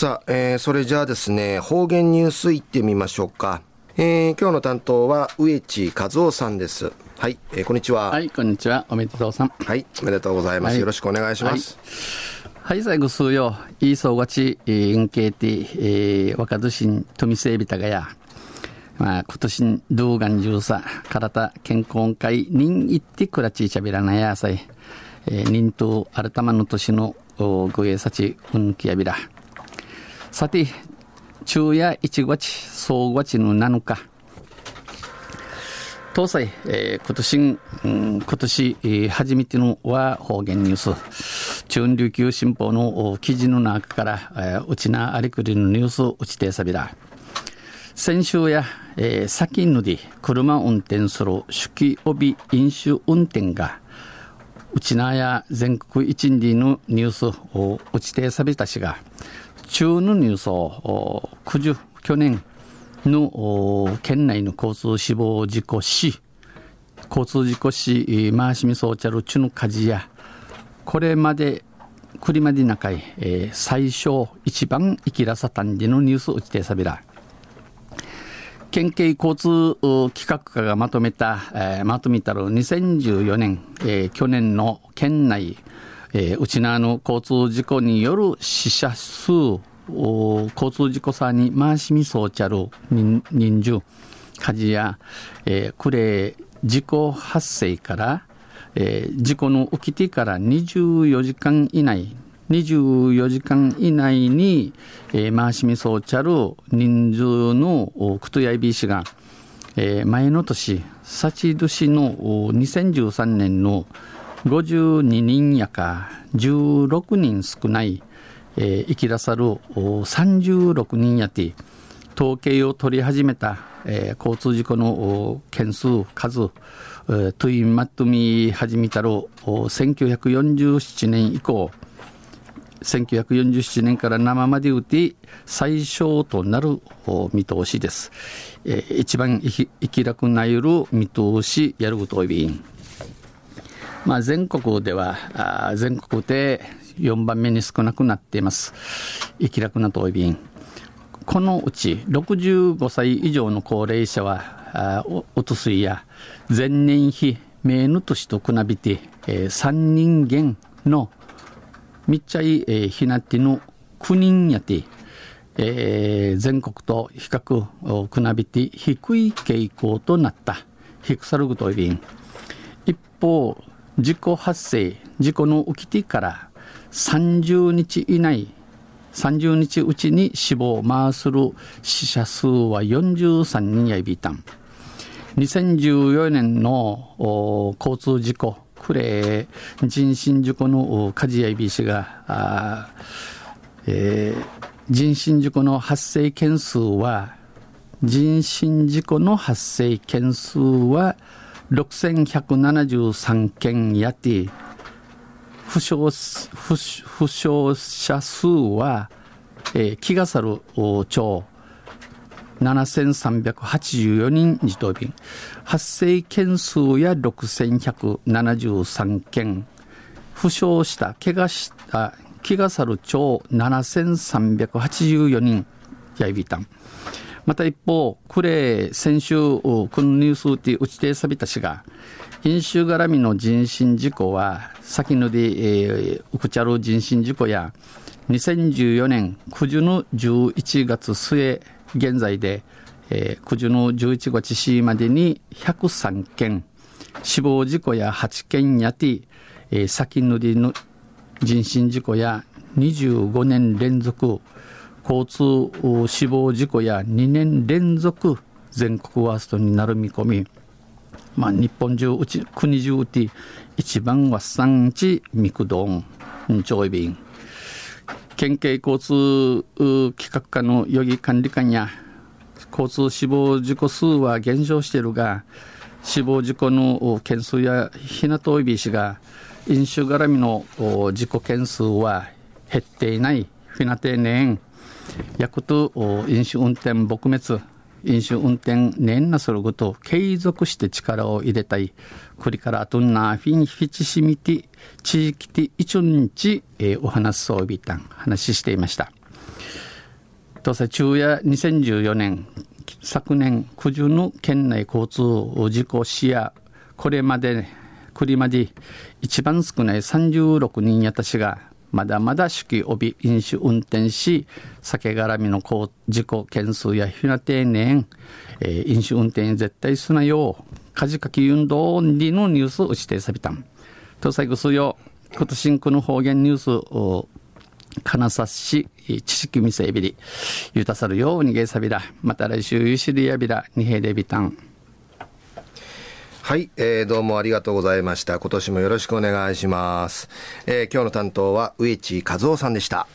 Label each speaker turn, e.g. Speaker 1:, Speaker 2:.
Speaker 1: さあ、えー、それじゃあですね、方言ニュースいってみましょうか。えー、今日の担当は植地和夫さんです。はい、えー、こんにちは。
Speaker 2: はい、こんにちは。おめでとうさん。
Speaker 1: はい、おめでとうございます。はい、よろしくお願いします。
Speaker 2: はい、はい、最後数曜、いいそうがち、えー、んけいて、えー、若年に富せびたがや。まあ、今年、動画に重さ、体健康会、人いってくらちいちゃびらなやさい。えー、人と改まの年の、ごえさち、うんきやびら。さて、昼夜1月、総月の7日、東西、えー、今年、うん、今年、えー、初めてのは方言ニュース。中琉球新報の記事の中から、えー、うちなありくりのニュースうちてさびら。先週や、えー、先ので車運転する手記帯飲酒運転が、うちなや全国一里のニュースをうちてさびたしが、中のニュースを、九十、去年の県内の交通死亡事故死、交通事故死、回しみそうちゃる中の火事や、これまで、くりまで中い、えー、最小一番生きらさたんじのニュースをちてさびら。県警交通企画課がまとめた、えー、まとめたる2014年、えー、去年の県内えー、内縄の交通事故による死者数、交通事故差に回しみそうちゃる人数、火事や、えー、クレ事故発生から、えー、事故の起きてから24時間以内、24時間以内に、えー、回しみそうちゃる人数のクトヤイビー氏が、えー、前の年、幸年の2013年の52人やか16人少ない、えー、生きらさる36人やて統計を取り始めた、えー、交通事故の件数数、えー、トゥインマットミ始めたる1947年以降1947年から生まで打て最小となる見通しです。えー、一番生きらくないる見通しやることいびん。まあ、全国ではあ全国で4番目に少なくなっています。生き楽な遠便このうち65歳以上の高齢者はおおとすいや前年比名の年と比べて、えー、3人減のみっちゃい、えー、ひなての9人やて、えー、全国と比較を比べて低い傾向となった。低さるぐといびん。一方事故発生、事故の起きてから30日以内、30日うちに死亡を回する死者数は43人やいびたん。2014年の交通事故、クレー人身事故の火事やいびしが、えー、人身事故の発生件数は、人身事故の発生件数は6173件やて、負傷負負傷者数は、えー、気がさる町7384人自動便発生件数や6173件負傷した怪我した気がさる町7384人やいびたん。また一方、クレー先週、このニュースって打ち手さびたしが、飲酒絡みの人身事故は、先ので、えー、ウクチャル人身事故や、2014年9時の11月末現在で、えー、9時の11月4までに103件、死亡事故や8件やて、えー、先のでの人身事故や25年連続交通死亡事故や2年連続全国ワーストになる見込み、まあ、日本中うち国中で一番は産地ミクドン長イビン県警交通企画課の予備管理官や交通死亡事故数は減少しているが死亡事故の件数やひなといびしが飲酒絡みの事故件数は減っていないひなて年薬と飲酒運転撲滅飲酒運転年なすること継続して力を入れたい。これからあとなフィンフィチシミティ地域ティ一日、えー、お話そうびたん話していました。とさ昼夜2014年昨年九十の県内交通事故死やこれまでこれまで一番少ない36人やたしがまだまだ手記帯び飲酒運転し酒絡みの事故件数やひな定年、えー、飲酒運転に絶対すなよう舵かき運動にのニュースを指定された。んと最後数曜今年この方言ニュースを金沢市知識見せびりゆたさるようにげさびらまた来週ゆしりやびらにへでびたん
Speaker 1: はい、えー、どうもありがとうございました。今年もよろしくお願いします、えー、今日の担当は植地和夫さんでした。